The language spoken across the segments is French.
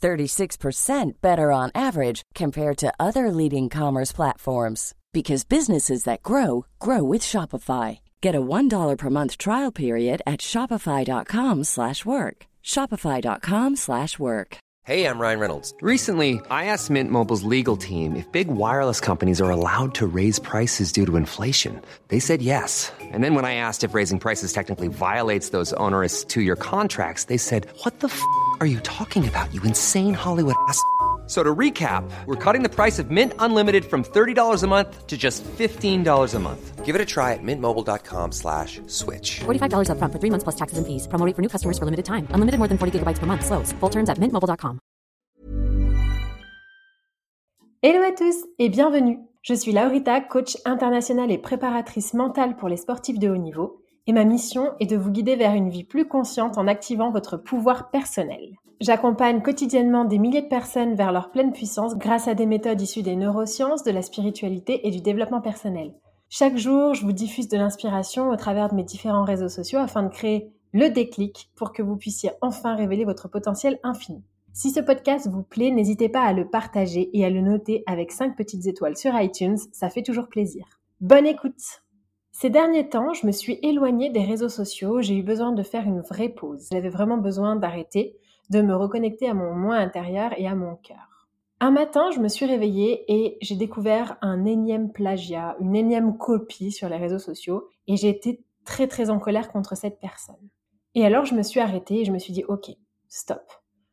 36% better on average compared to other leading commerce platforms because businesses that grow grow with Shopify. Get a $1 per month trial period at shopify.com/work. shopify.com/work. Hey, I'm Ryan Reynolds. Recently, I asked Mint Mobile's legal team if big wireless companies are allowed to raise prices due to inflation. They said yes. And then when I asked if raising prices technically violates those onerous two-year contracts, they said, "What the f*** are you talking about? You insane Hollywood ass." So to recap, we're cutting the price of Mint Unlimited from $30 a month to just $15 a month. Give it a try at mintmobile.com slash switch. $45 upfront for three months plus taxes and fees. Promo rate for new customers for limited time. Unlimited more than 40 gigabytes per month. Slows. Full terms at mintmobile.com. Hello à tous et bienvenue. Je suis Laurita, coach internationale et préparatrice mentale pour les sportifs de haut niveau. Et ma mission est de vous guider vers une vie plus consciente en activant votre pouvoir personnel. J'accompagne quotidiennement des milliers de personnes vers leur pleine puissance grâce à des méthodes issues des neurosciences, de la spiritualité et du développement personnel. Chaque jour, je vous diffuse de l'inspiration au travers de mes différents réseaux sociaux afin de créer le déclic pour que vous puissiez enfin révéler votre potentiel infini. Si ce podcast vous plaît, n'hésitez pas à le partager et à le noter avec 5 petites étoiles sur iTunes, ça fait toujours plaisir. Bonne écoute Ces derniers temps, je me suis éloignée des réseaux sociaux, j'ai eu besoin de faire une vraie pause. J'avais vraiment besoin d'arrêter de me reconnecter à mon moi intérieur et à mon cœur. Un matin, je me suis réveillée et j'ai découvert un énième plagiat, une énième copie sur les réseaux sociaux et j'ai été très très en colère contre cette personne. Et alors je me suis arrêtée et je me suis dit ok, stop.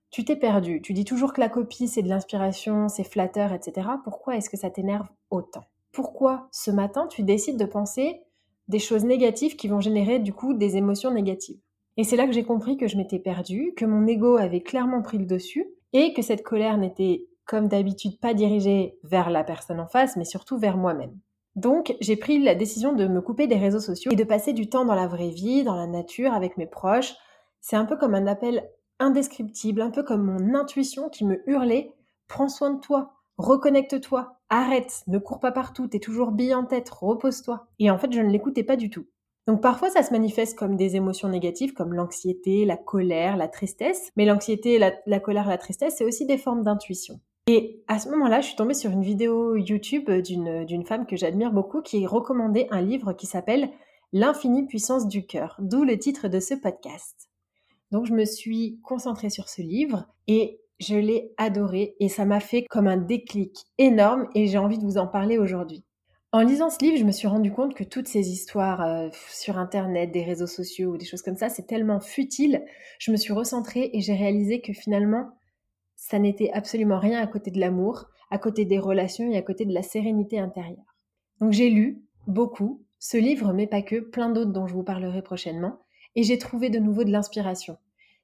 Tu t'es perdu, tu dis toujours que la copie c'est de l'inspiration, c'est flatteur, etc. Pourquoi est-ce que ça t'énerve autant? Pourquoi ce matin tu décides de penser des choses négatives qui vont générer du coup des émotions négatives et c'est là que j'ai compris que je m'étais perdue, que mon ego avait clairement pris le dessus et que cette colère n'était comme d'habitude pas dirigée vers la personne en face, mais surtout vers moi-même. Donc j'ai pris la décision de me couper des réseaux sociaux et de passer du temps dans la vraie vie, dans la nature, avec mes proches. C'est un peu comme un appel indescriptible, un peu comme mon intuition qui me hurlait Prends soin de toi, reconnecte-toi, arrête, ne cours pas partout, t'es toujours bille en tête, repose-toi. Et en fait, je ne l'écoutais pas du tout. Donc parfois ça se manifeste comme des émotions négatives comme l'anxiété, la colère, la tristesse. Mais l'anxiété, la, la colère, la tristesse, c'est aussi des formes d'intuition. Et à ce moment-là, je suis tombée sur une vidéo YouTube d'une femme que j'admire beaucoup qui recommandait un livre qui s'appelle L'infinie puissance du cœur, d'où le titre de ce podcast. Donc je me suis concentrée sur ce livre et je l'ai adoré et ça m'a fait comme un déclic énorme et j'ai envie de vous en parler aujourd'hui. En lisant ce livre, je me suis rendu compte que toutes ces histoires euh, sur Internet, des réseaux sociaux ou des choses comme ça, c'est tellement futile. Je me suis recentrée et j'ai réalisé que finalement, ça n'était absolument rien à côté de l'amour, à côté des relations et à côté de la sérénité intérieure. Donc j'ai lu beaucoup ce livre, mais pas que, plein d'autres dont je vous parlerai prochainement, et j'ai trouvé de nouveau de l'inspiration.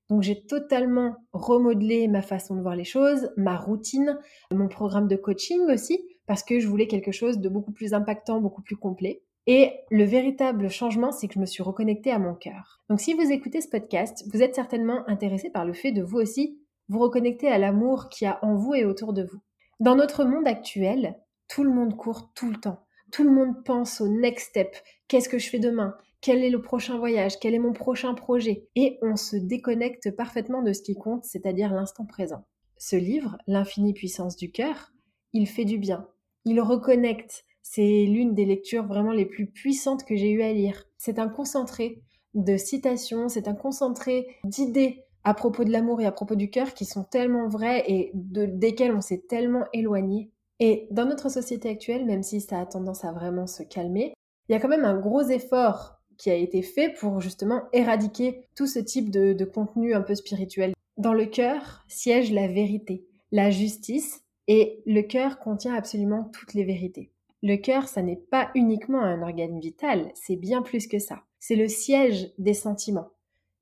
Donc j'ai totalement remodelé ma façon de voir les choses, ma routine, mon programme de coaching aussi, parce que je voulais quelque chose de beaucoup plus impactant, beaucoup plus complet. Et le véritable changement, c'est que je me suis reconnectée à mon cœur. Donc si vous écoutez ce podcast, vous êtes certainement intéressé par le fait de vous aussi vous reconnecter à l'amour qu'il y a en vous et autour de vous. Dans notre monde actuel, tout le monde court tout le temps. Tout le monde pense au next step. Qu'est-ce que je fais demain? Quel est le prochain voyage? Quel est mon prochain projet? Et on se déconnecte parfaitement de ce qui compte, c'est-à-dire l'instant présent. Ce livre, L'infinie puissance du cœur, il fait du bien il reconnecte. C'est l'une des lectures vraiment les plus puissantes que j'ai eu à lire. C'est un concentré de citations, c'est un concentré d'idées à propos de l'amour et à propos du cœur qui sont tellement vraies et de, desquelles on s'est tellement éloigné. Et dans notre société actuelle, même si ça a tendance à vraiment se calmer, il y a quand même un gros effort qui a été fait pour justement éradiquer tout ce type de, contenu un peu spirituel. Dans le cœur siège la vérité, la justice, et le cœur contient absolument toutes les vérités. Le cœur, ça n'est pas uniquement un organe vital, c'est bien plus que ça. C'est le siège des sentiments.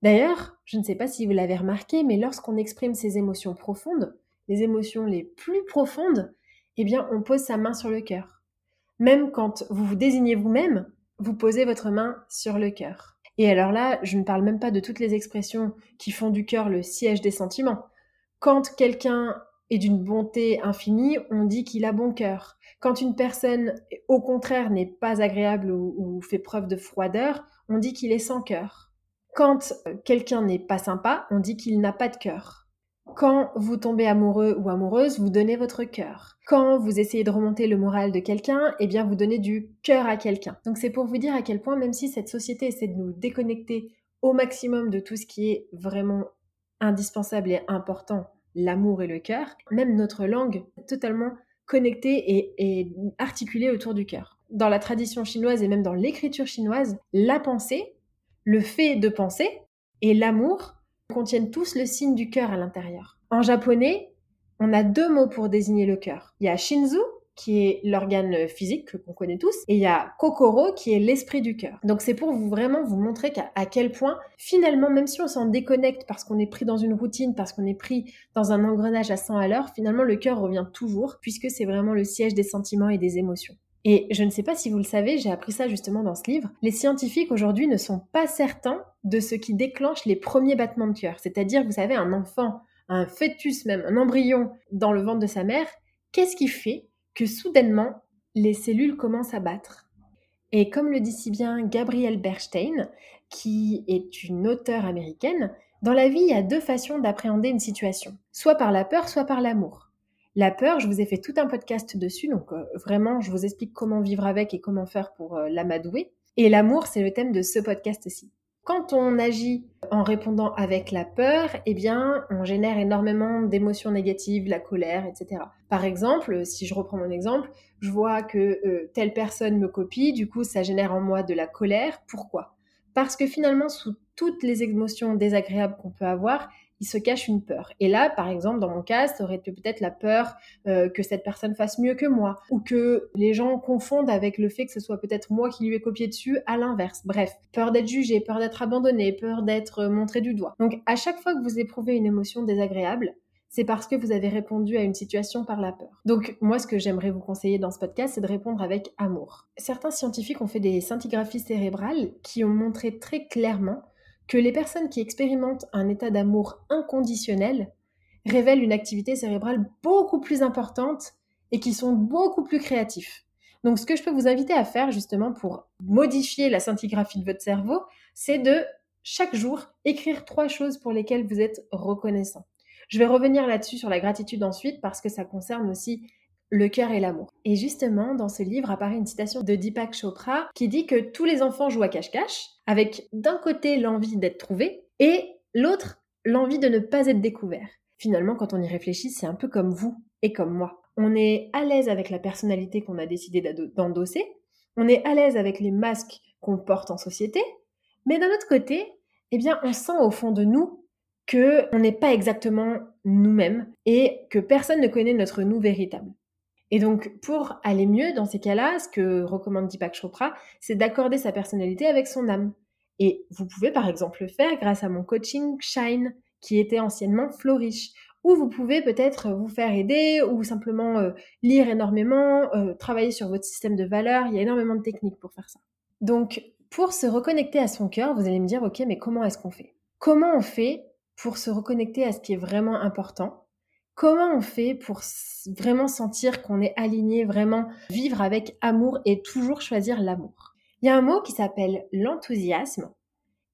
D'ailleurs, je ne sais pas si vous l'avez remarqué, mais lorsqu'on exprime ses émotions profondes, les émotions les plus profondes, eh bien, on pose sa main sur le cœur. Même quand vous vous désignez vous-même, vous posez votre main sur le cœur. Et alors là, je ne parle même pas de toutes les expressions qui font du cœur le siège des sentiments. Quand quelqu'un est d'une bonté infinie, on dit qu'il a bon cœur. Quand une personne, au contraire, n'est pas agréable ou, fait preuve de froideur, on dit qu'il est sans cœur. Quand euh, quelqu'un n'est pas sympa, on dit qu'il n'a pas de cœur. Quand vous tombez amoureux ou amoureuse, vous donnez votre cœur. Quand vous essayez de remonter le moral de quelqu'un, eh bien vous donnez du cœur à quelqu'un. Donc c'est pour vous dire à quel point même si cette société essaie de nous déconnecter au maximum de tout ce qui est vraiment indispensable et important, l'amour et le cœur, même notre langue est totalement connecté et, articulé autour du cœur. Dans la tradition chinoise et même dans l'écriture chinoise, la pensée, le fait de penser et l'amour contiennent tous le signe du cœur à l'intérieur. En japonais, on a deux mots pour désigner le cœur. Il y a shinzu, qui est l'organe physique qu'on connaît tous, et il y a Kokoro qui est l'esprit du cœur. Donc c'est pour vous vraiment vous montrer à quel point finalement, même si on s'en déconnecte parce qu'on est pris dans une routine, parce qu'on est pris dans un engrenage à 100 à l'heure, finalement le cœur revient toujours puisque c'est vraiment le siège des sentiments et des émotions. Et je ne sais pas si vous le savez, j'ai appris ça justement dans ce livre, les scientifiques aujourd'hui ne sont pas certains de ce qui déclenche les premiers battements de cœur. C'est-à-dire, vous savez, un enfant, un fœtus même, un embryon dans le ventre de sa mère, qu'est-ce qui fait que soudainement, les cellules commencent à battre? Et comme le dit si bien Gabrielle Bernstein, qui est une auteure américaine, dans la vie, il y a deux façons d'appréhender une situation, soit par la peur, soit par l'amour. La peur, je vous ai fait tout un podcast dessus, donc euh, vraiment, je vous explique comment vivre avec et comment faire pour euh, l'amadouer. Et l'amour, c'est le thème de ce podcast-ci. Quand on agit en répondant avec la peur, eh bien, on génère énormément d'émotions négatives, la colère, etc. Par exemple, si je reprends mon exemple, je vois que euh, telle personne me copie, du coup, ça génère en moi de la colère. Pourquoi? Parce que finalement, sous toutes les émotions désagréables qu'on peut avoir, il se cache une peur. Et là, par exemple, dans mon cas, ça aurait été peut-être la peur euh, que cette personne fasse mieux que moi, ou que les gens confondent avec le fait que ce soit peut-être moi qui lui ai copié dessus, à l'inverse. Bref, peur d'être jugé, peur d'être abandonné, peur d'être montré du doigt. Donc, à chaque fois que vous éprouvez une émotion désagréable, c'est parce que vous avez répondu à une situation par la peur. Donc moi, ce que j'aimerais vous conseiller dans ce podcast, c'est de répondre avec amour. Certains scientifiques ont fait des scintigraphies cérébrales qui ont montré très clairement que les personnes qui expérimentent un état d'amour inconditionnel révèlent une activité cérébrale beaucoup plus importante et qui sont beaucoup plus créatifs. Donc ce que je peux vous inviter à faire justement pour modifier la scintigraphie de votre cerveau, c'est de chaque jour écrire trois choses pour lesquelles vous êtes reconnaissant. Je vais revenir là-dessus sur la gratitude ensuite parce que ça concerne aussi le cœur et l'amour. Et justement, dans ce livre apparaît une citation de Deepak Chopra qui dit que tous les enfants jouent à cache-cache, avec d'un côté l'envie d'être trouvé et l'autre l'envie de ne pas être découvert. Finalement, quand on y réfléchit, c'est un peu comme vous et comme moi. On est à l'aise avec la personnalité qu'on a décidé d'endosser, on est à l'aise avec les masques qu'on porte en société, mais d'un autre côté, eh bien, on sent au fond de nous que on n'est pas exactement nous-mêmes et que personne ne connaît notre nous véritable. Et donc, pour aller mieux dans ces cas-là, ce que recommande Deepak Chopra, c'est d'accorder sa personnalité avec son âme. Et vous pouvez par exemple le faire grâce à mon coaching Shine, qui était anciennement Flourish, ou vous pouvez peut-être vous faire aider ou simplement euh, lire énormément, euh, travailler sur votre système de valeurs. Il y a énormément de techniques pour faire ça. Donc, pour se reconnecter à son cœur, vous allez me dire, ok, mais comment est-ce qu'on fait? Comment on fait pour se reconnecter à ce qui est vraiment important? Comment on fait pour vraiment sentir qu'on est aligné, vraiment vivre avec amour et toujours choisir l'amour? Il y a un mot qui s'appelle l'enthousiasme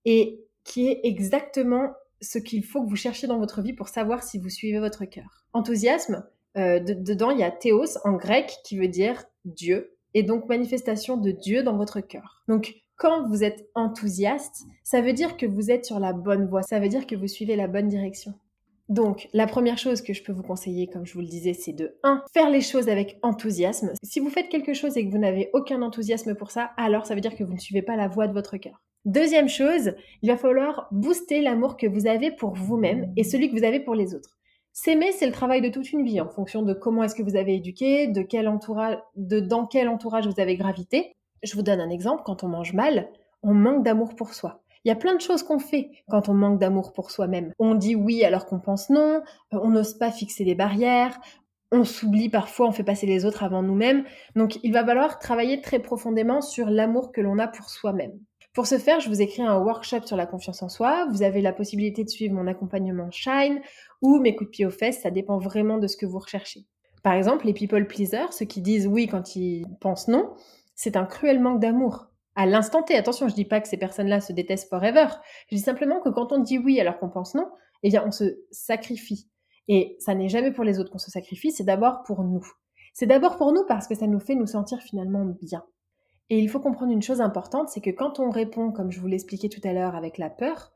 et qui est exactement ce qu'il faut que vous cherchiez dans votre vie pour savoir si vous suivez votre cœur. Enthousiasme, euh, dedans il y a théos en grec qui veut dire Dieu et donc manifestation de Dieu dans votre cœur. Donc quand vous êtes enthousiaste, ça veut dire que vous êtes sur la bonne voie, ça veut dire que vous suivez la bonne direction. Donc, la première chose que je peux vous conseiller, comme je vous le disais, c'est de 1. Faire les choses avec enthousiasme. Si vous faites quelque chose et que vous n'avez aucun enthousiasme pour ça, alors ça veut dire que vous ne suivez pas la voie de votre cœur. Deuxième chose, il va falloir booster l'amour que vous avez pour vous-même et celui que vous avez pour les autres. S'aimer, c'est le travail de toute une vie en fonction de comment est-ce que vous avez éduqué, de quel entourage, de dans quel entourage vous avez gravité. Je vous donne un exemple, quand on mange mal, on manque d'amour pour soi. Il y a plein de choses qu'on fait quand on manque d'amour pour soi-même. On dit oui alors qu'on pense non, euh, on n'ose pas fixer des barrières, on s'oublie parfois, on fait passer les autres avant nous-mêmes. Donc il va falloir travailler très profondément sur l'amour que l'on a pour soi-même. Pour ce faire, je vous ai créé un workshop sur la confiance en soi. Vous avez la possibilité de suivre mon accompagnement Shine ou mes coups de pied aux fesses, ça dépend vraiment de ce que vous recherchez. Par exemple, les people pleasers, ceux qui disent oui quand ils pensent non, c'est un cruel manque d'amour à l'instant T. Attention, je dis pas que ces personnes-là se détestent forever. Je dis simplement que quand on dit oui alors qu'on pense non, eh bien, on se sacrifie. Et ça n'est jamais pour les autres qu'on se sacrifie, c'est d'abord pour nous. C'est d'abord pour nous parce que ça nous fait nous sentir finalement bien. Et il faut comprendre une chose importante, c'est que quand on répond, comme je vous l'expliquais tout à l'heure, avec la peur,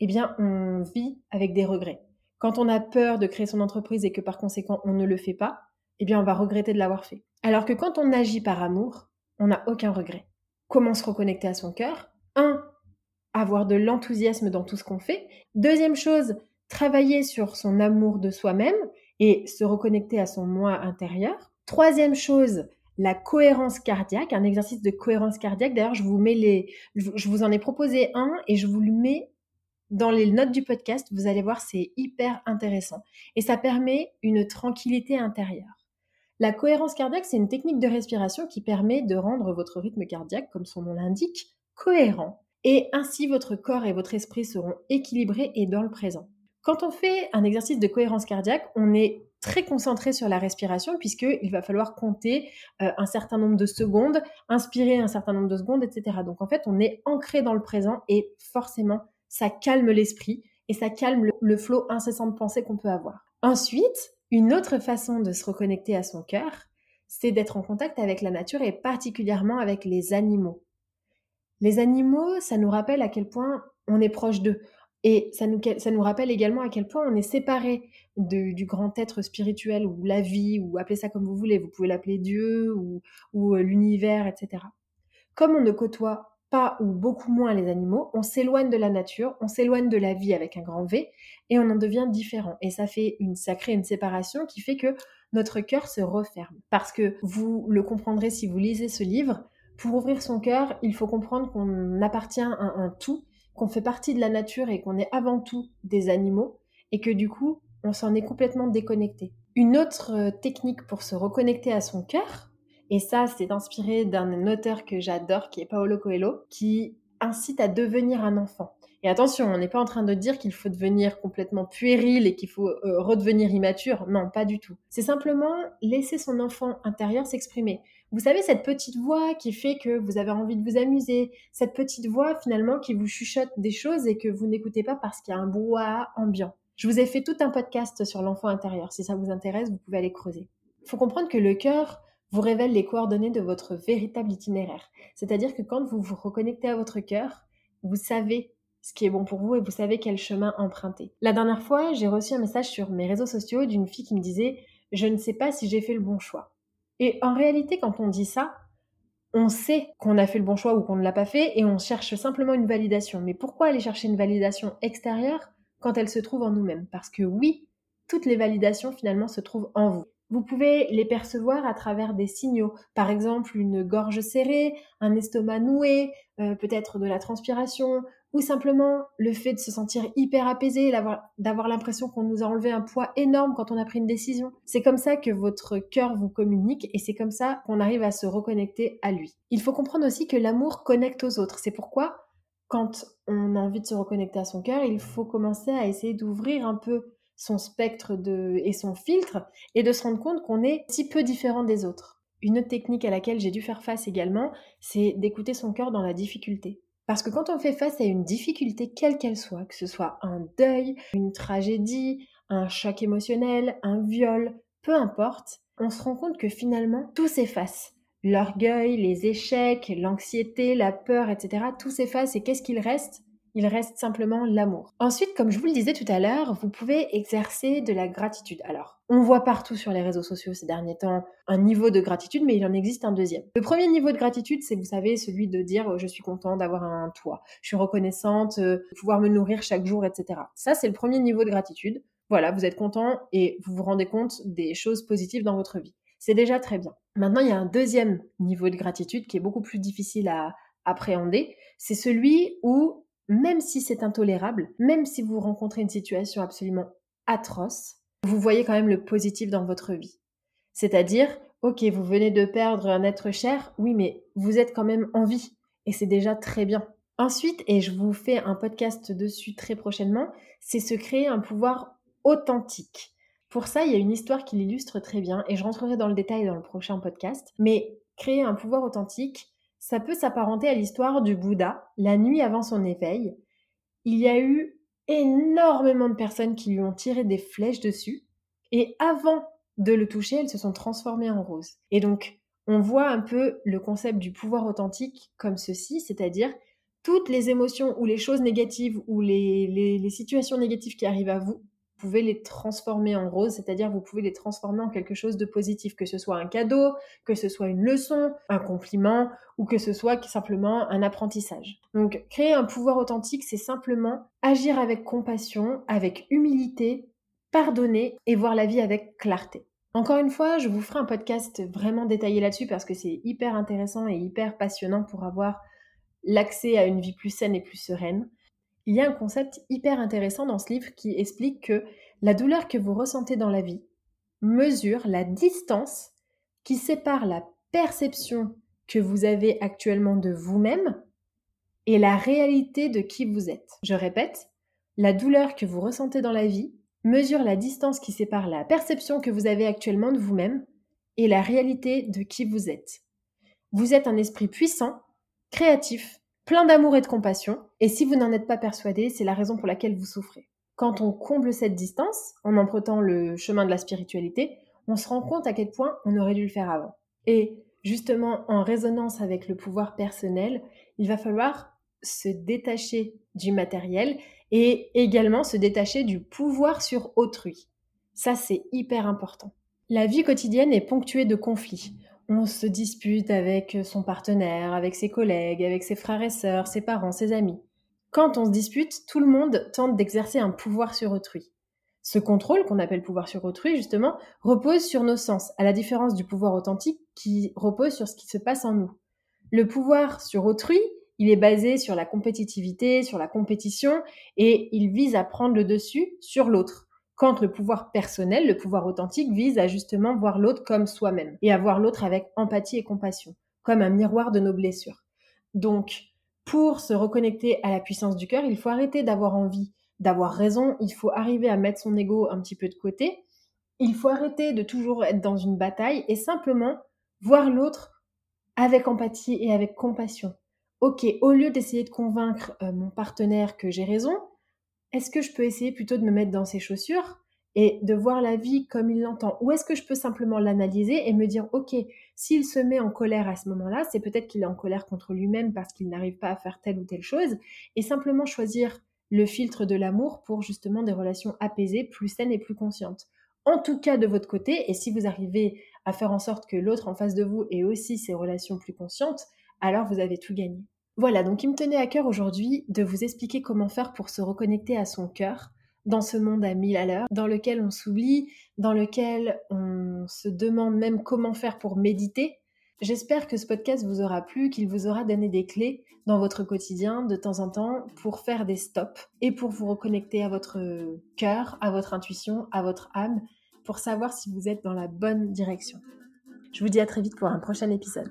eh bien, on vit avec des regrets. Quand on a peur de créer son entreprise et que par conséquent on ne le fait pas, eh bien, on va regretter de l'avoir fait. Alors que quand on agit par amour, on n'a aucun regret. Comment se reconnecter à son cœur Un, avoir de l'enthousiasme dans tout ce qu'on fait. Deuxième chose, travailler sur son amour de soi-même et se reconnecter à son moi intérieur. Troisième chose, la cohérence cardiaque, un exercice de cohérence cardiaque. D'ailleurs, je vous mets les, je vous en ai proposé un et je vous le mets dans les notes du podcast. Vous allez voir, c'est hyper intéressant et ça permet une tranquillité intérieure. La cohérence cardiaque, c'est une technique de respiration qui permet de rendre votre rythme cardiaque, comme son nom l'indique, cohérent. Et ainsi, votre corps et votre esprit seront équilibrés et dans le présent. Quand on fait un exercice de cohérence cardiaque, on est très concentré sur la respiration puisqu'il va falloir compter euh, un certain nombre de secondes, inspirer un certain nombre de secondes, etc. Donc en fait, on est ancré dans le présent et forcément, ça calme l'esprit et ça calme le, le flot incessant de pensée qu'on peut avoir. Ensuite, une autre façon de se reconnecter à son cœur, c'est d'être en contact avec la nature et particulièrement avec les animaux. Les animaux, ça nous rappelle à quel point on est proche d'eux. Et ça nous, rappelle également à quel point on est séparé du grand être spirituel ou la vie, ou appelez ça comme vous voulez, vous pouvez l'appeler Dieu ou, ou euh, l'univers, etc. Comme on ne côtoie pas ou beaucoup moins les animaux, on s'éloigne de la nature, on s'éloigne de la vie avec un grand V et on en devient différent. Et ça fait une, ça crée une séparation qui fait que notre cœur se referme. Parce que vous le comprendrez si vous lisez ce livre, pour ouvrir son cœur, il faut comprendre qu'on appartient à un tout, qu'on fait partie de la nature et qu'on est avant tout des animaux et que du coup, on s'en est complètement déconnecté. Une autre euh, technique pour se reconnecter à son cœur, et ça, c'est inspiré d'un auteur que j'adore, qui est Paolo Coelho, qui incite à devenir un enfant. Et attention, on n'est pas en train de dire qu'il faut devenir complètement puéril et qu'il faut euh, redevenir immature. Non, pas du tout. C'est simplement laisser son enfant intérieur s'exprimer. Vous savez, cette petite voix qui fait que vous avez envie de vous amuser, cette petite voix finalement qui vous chuchote des choses et que vous n'écoutez pas parce qu'il y a un brouhaha ambiant. Je vous ai fait tout un podcast sur l'enfant intérieur. Si ça vous intéresse, vous pouvez aller creuser. Il faut comprendre que le cœur, vous révèle les coordonnées de votre véritable itinéraire. C'est-à-dire que quand vous vous reconnectez à votre cœur, vous savez ce qui est bon pour vous et vous savez quel chemin emprunter. La dernière fois, j'ai reçu un message sur mes réseaux sociaux d'une fille qui me disait Je ne sais pas si j'ai fait le bon choix. Et en réalité, quand on dit ça, on sait qu'on a fait le bon choix ou qu'on ne l'a pas fait et on cherche simplement une validation. Mais pourquoi aller chercher une validation extérieure quand elle se trouve en nous-mêmes? Parce que oui, toutes les validations finalement se trouvent en vous. Vous pouvez les percevoir à travers des signaux, par exemple une gorge serrée, un estomac noué, euh, peut-être de la transpiration, ou simplement le fait de se sentir hyper apaisé, d'avoir l'impression qu'on nous a enlevé un poids énorme quand on a pris une décision. C'est comme ça que votre cœur vous communique et c'est comme ça qu'on arrive à se reconnecter à lui. Il faut comprendre aussi que l'amour connecte aux autres. C'est pourquoi quand on a envie de se reconnecter à son cœur, il faut commencer à essayer d'ouvrir un peu son spectre et son filtre et de se rendre compte qu'on est si peu différent des autres. Une autre technique à laquelle j'ai dû faire face également, c'est d'écouter son cœur dans la difficulté. Parce que quand on fait face à une difficulté, quelle qu'elle soit, que ce soit un deuil, une tragédie, un choc émotionnel, un viol, peu importe, on se rend compte que finalement, tout s'efface. L'orgueil, les échecs, l'anxiété, la peur, etc., tout s'efface et qu'est-ce qu'il reste? Il reste simplement l'amour. Ensuite, comme je vous le disais tout à l'heure, vous pouvez exercer de la gratitude. Alors, on voit partout sur les réseaux sociaux ces derniers temps un niveau de gratitude, mais il en existe un deuxième. Le premier niveau de gratitude, c'est, vous savez, celui de dire euh, je suis content d'avoir un toit, je suis reconnaissante euh, de pouvoir me nourrir chaque jour, etc. Ça, c'est le premier niveau de gratitude. Voilà, vous êtes content et vous vous rendez compte des choses positives dans votre vie. C'est déjà très bien. Maintenant, il y a un deuxième niveau de gratitude qui est beaucoup plus difficile à appréhender. C'est celui où même si c'est intolérable, même si vous rencontrez une situation absolument atroce, vous voyez quand même le positif dans votre vie. C'est-à-dire, ok, vous venez de perdre un être cher, oui, mais vous êtes quand même en vie, et c'est déjà très bien. Ensuite, et je vous fais un podcast dessus très prochainement, c'est se créer un pouvoir authentique. Pour ça, il y a une histoire qui l'illustre très bien, et je rentrerai dans le détail dans le prochain podcast, mais créer un pouvoir authentique, ça peut s'apparenter à l'histoire du Bouddha, la nuit avant son éveil. Il y a eu énormément de personnes qui lui ont tiré des flèches dessus, et avant de le toucher, elles se sont transformées en rose. Et donc, on voit un peu le concept du pouvoir authentique comme ceci, c'est-à-dire toutes les émotions ou les choses négatives ou les, les situations négatives qui arrivent à vous, pouvez les transformer en rose, c'est-à-dire vous pouvez les transformer en quelque chose de positif, que ce soit un cadeau, que ce soit une leçon, un compliment, ou que ce soit simplement un apprentissage. Donc créer un pouvoir authentique, c'est simplement agir avec compassion, avec humilité, pardonner et voir la vie avec clarté. Encore une fois, je vous ferai un podcast vraiment détaillé là-dessus parce que c'est hyper intéressant et hyper passionnant pour avoir l'accès à une vie plus saine et plus sereine il y a un concept hyper intéressant dans ce livre qui explique que la douleur que vous ressentez dans la vie mesure la distance qui sépare la perception que vous avez actuellement de vous-même et la réalité de qui vous êtes. Je répète, la douleur que vous ressentez dans la vie mesure la distance qui sépare la perception que vous avez actuellement de vous-même et la réalité de qui vous êtes. Vous êtes un esprit puissant, créatif, plein d'amour et de compassion, et si vous n'en êtes pas persuadé, c'est la raison pour laquelle vous souffrez. Quand on comble cette distance, en empruntant le chemin de la spiritualité, on se rend compte à quel point on aurait dû le faire avant. Et justement, en résonance avec le pouvoir personnel, il va falloir se détacher du matériel et également se détacher du pouvoir sur autrui. Ça, c'est hyper important. La vie quotidienne est ponctuée de conflits on se dispute avec son partenaire, avec ses collègues, avec ses frères et sœurs, ses parents, ses amis. Quand on se dispute, tout le monde tente d'exercer un pouvoir sur autrui. Ce contrôle, qu'on appelle pouvoir sur autrui, justement, repose sur nos sens, à la différence du pouvoir authentique qui repose sur ce qui se passe en nous. Le pouvoir sur autrui, il est basé sur la compétitivité, sur la compétition, et il vise à prendre le dessus sur l'autre quand le pouvoir personnel, le pouvoir authentique vise à justement voir l'autre comme soi-même et à voir l'autre avec empathie et compassion, comme un miroir de nos blessures. Donc, pour se reconnecter à la puissance du cœur, il faut arrêter d'avoir envie d'avoir raison, il faut arriver à mettre son ego un petit peu de côté, il faut arrêter de toujours être dans une bataille et simplement voir l'autre avec empathie et avec compassion. Ok, au lieu d'essayer de convaincre euh, mon partenaire que j'ai raison, est-ce que je peux essayer plutôt de me mettre dans ses chaussures et de voir la vie comme il l'entend? Ou est-ce que je peux simplement l'analyser et me dire, OK, s'il se met en colère à ce moment-là, c'est peut-être qu'il est en colère contre lui-même parce qu'il n'arrive pas à faire telle ou telle chose, et simplement choisir le filtre de l'amour pour justement des relations apaisées, plus saines et plus conscientes. En tout cas de votre côté, et si vous arrivez à faire en sorte que l'autre en face de vous ait aussi ces relations plus conscientes, alors vous avez tout gagné. Voilà, donc il me tenait à cœur aujourd'hui de vous expliquer comment faire pour se reconnecter à son cœur dans ce monde à mille à l'heure, dans lequel on s'oublie, dans lequel on se demande même comment faire pour méditer. J'espère que ce podcast vous aura plu, qu'il vous aura donné des clés dans votre quotidien de temps en temps pour faire des stops et pour vous reconnecter à votre cœur, à votre intuition, à votre âme, pour savoir si vous êtes dans la bonne direction. Je vous dis à très vite pour un prochain épisode.